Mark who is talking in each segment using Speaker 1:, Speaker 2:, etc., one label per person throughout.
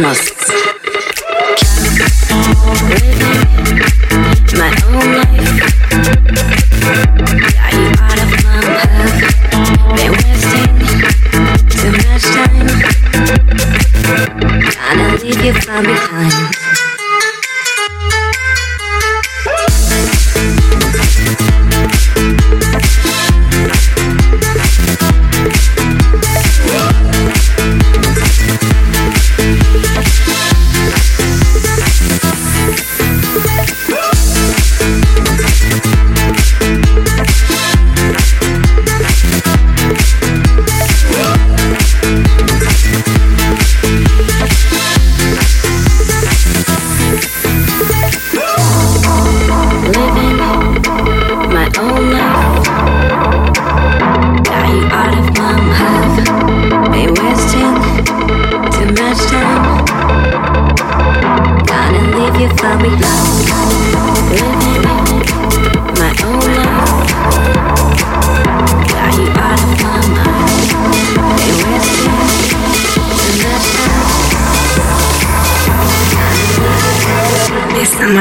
Speaker 1: must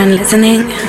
Speaker 1: Listening?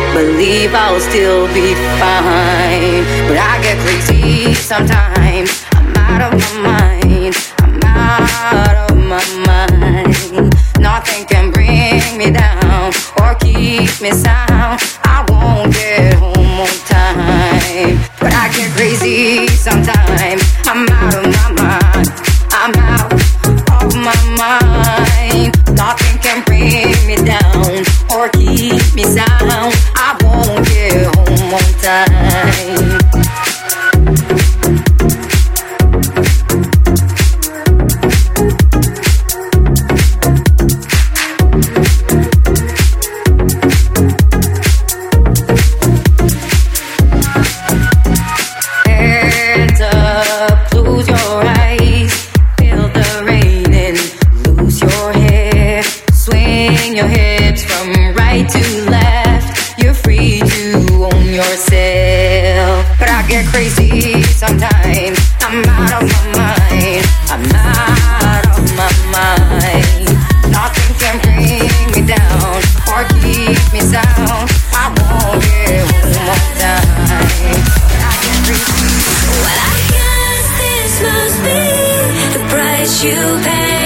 Speaker 2: believe I'll still be fine. But I get crazy sometimes. I'm out of my mind. you and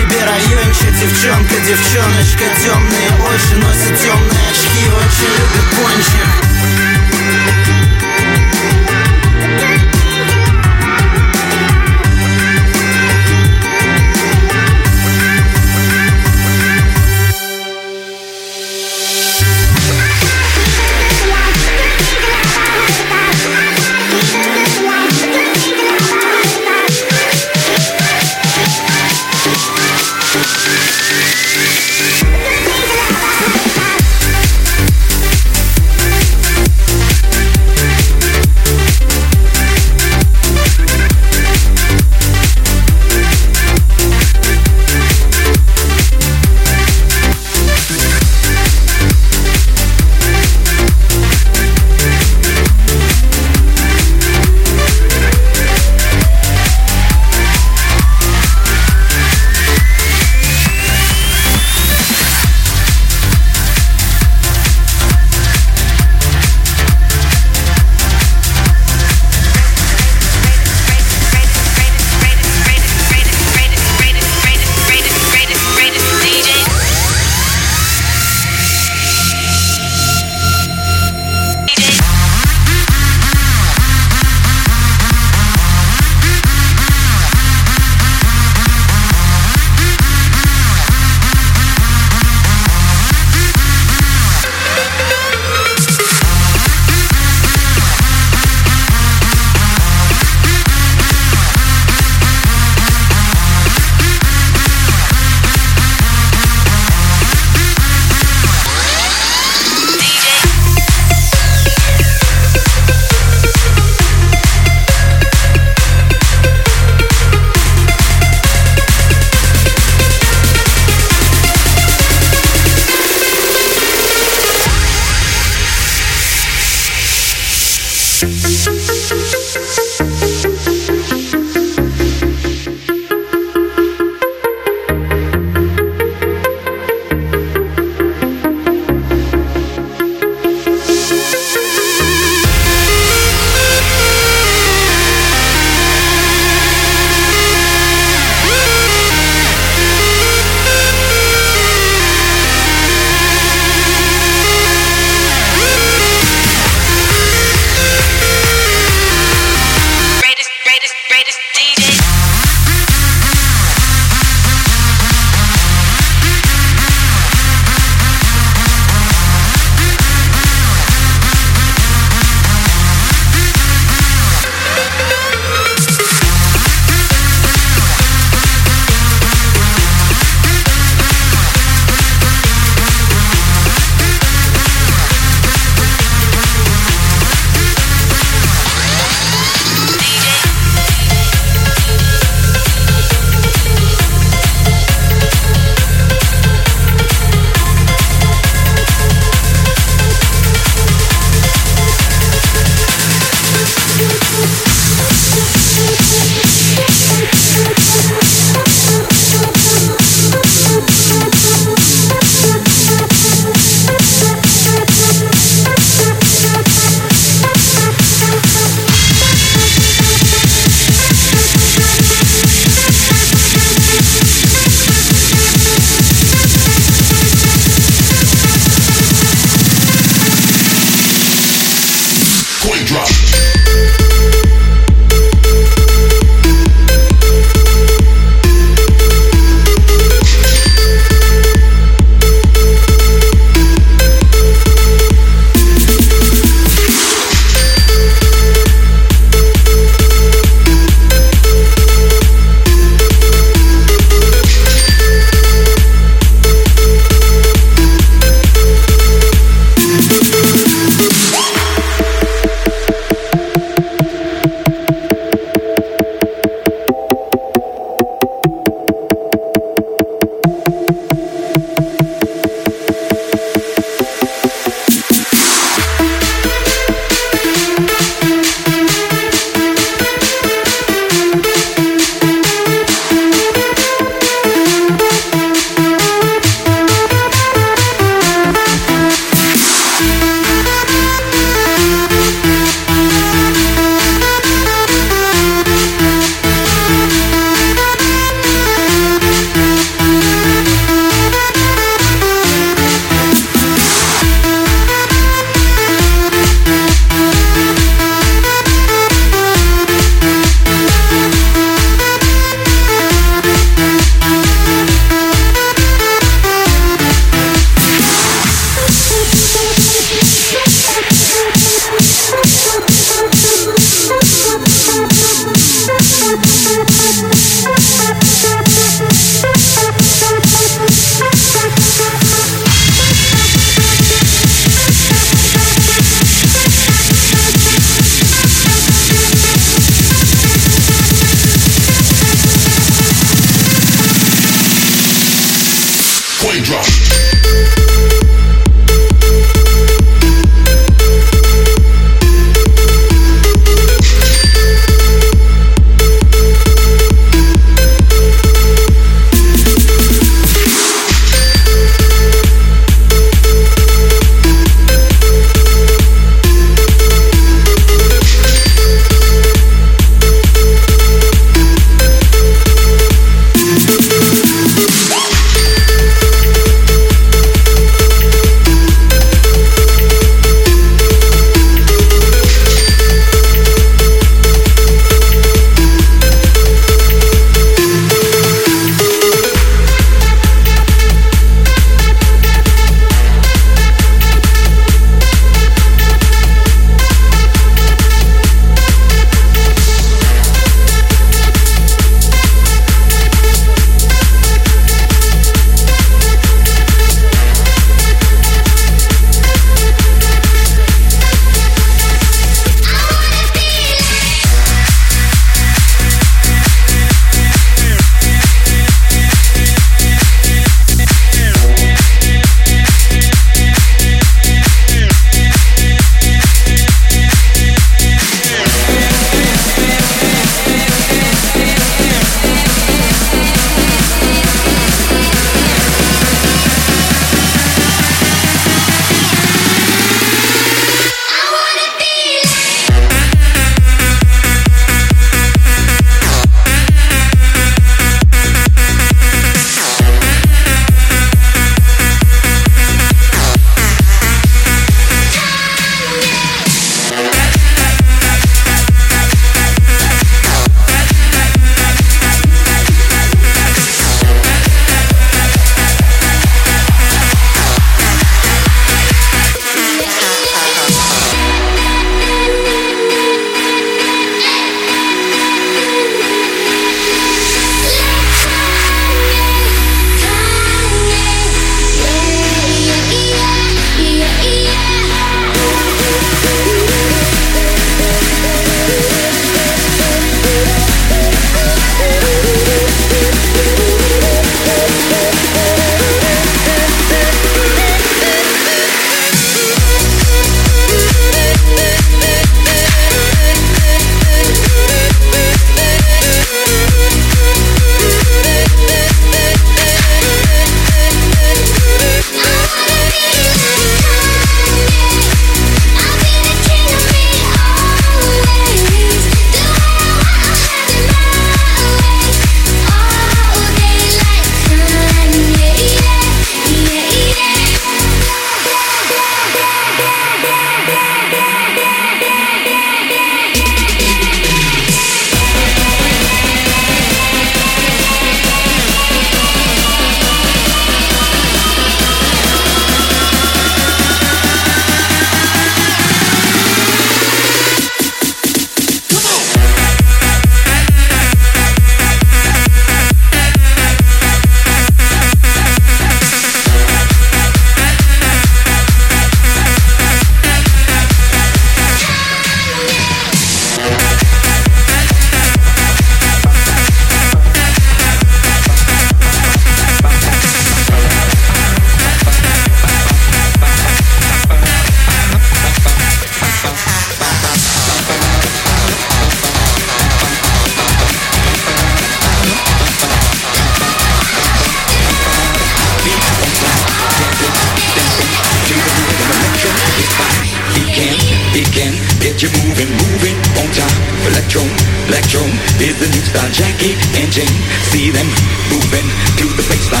Speaker 2: again. Get
Speaker 1: you
Speaker 3: moving, moving on top. Electro,
Speaker 4: electro is the new style. Jackie and Jane, see them moving to the bassline.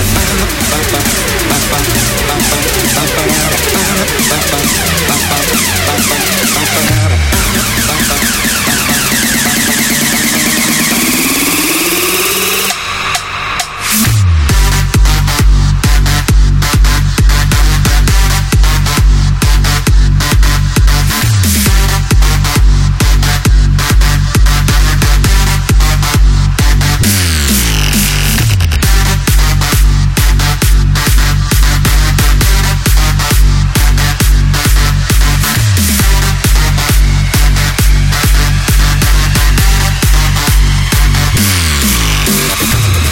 Speaker 4: Ba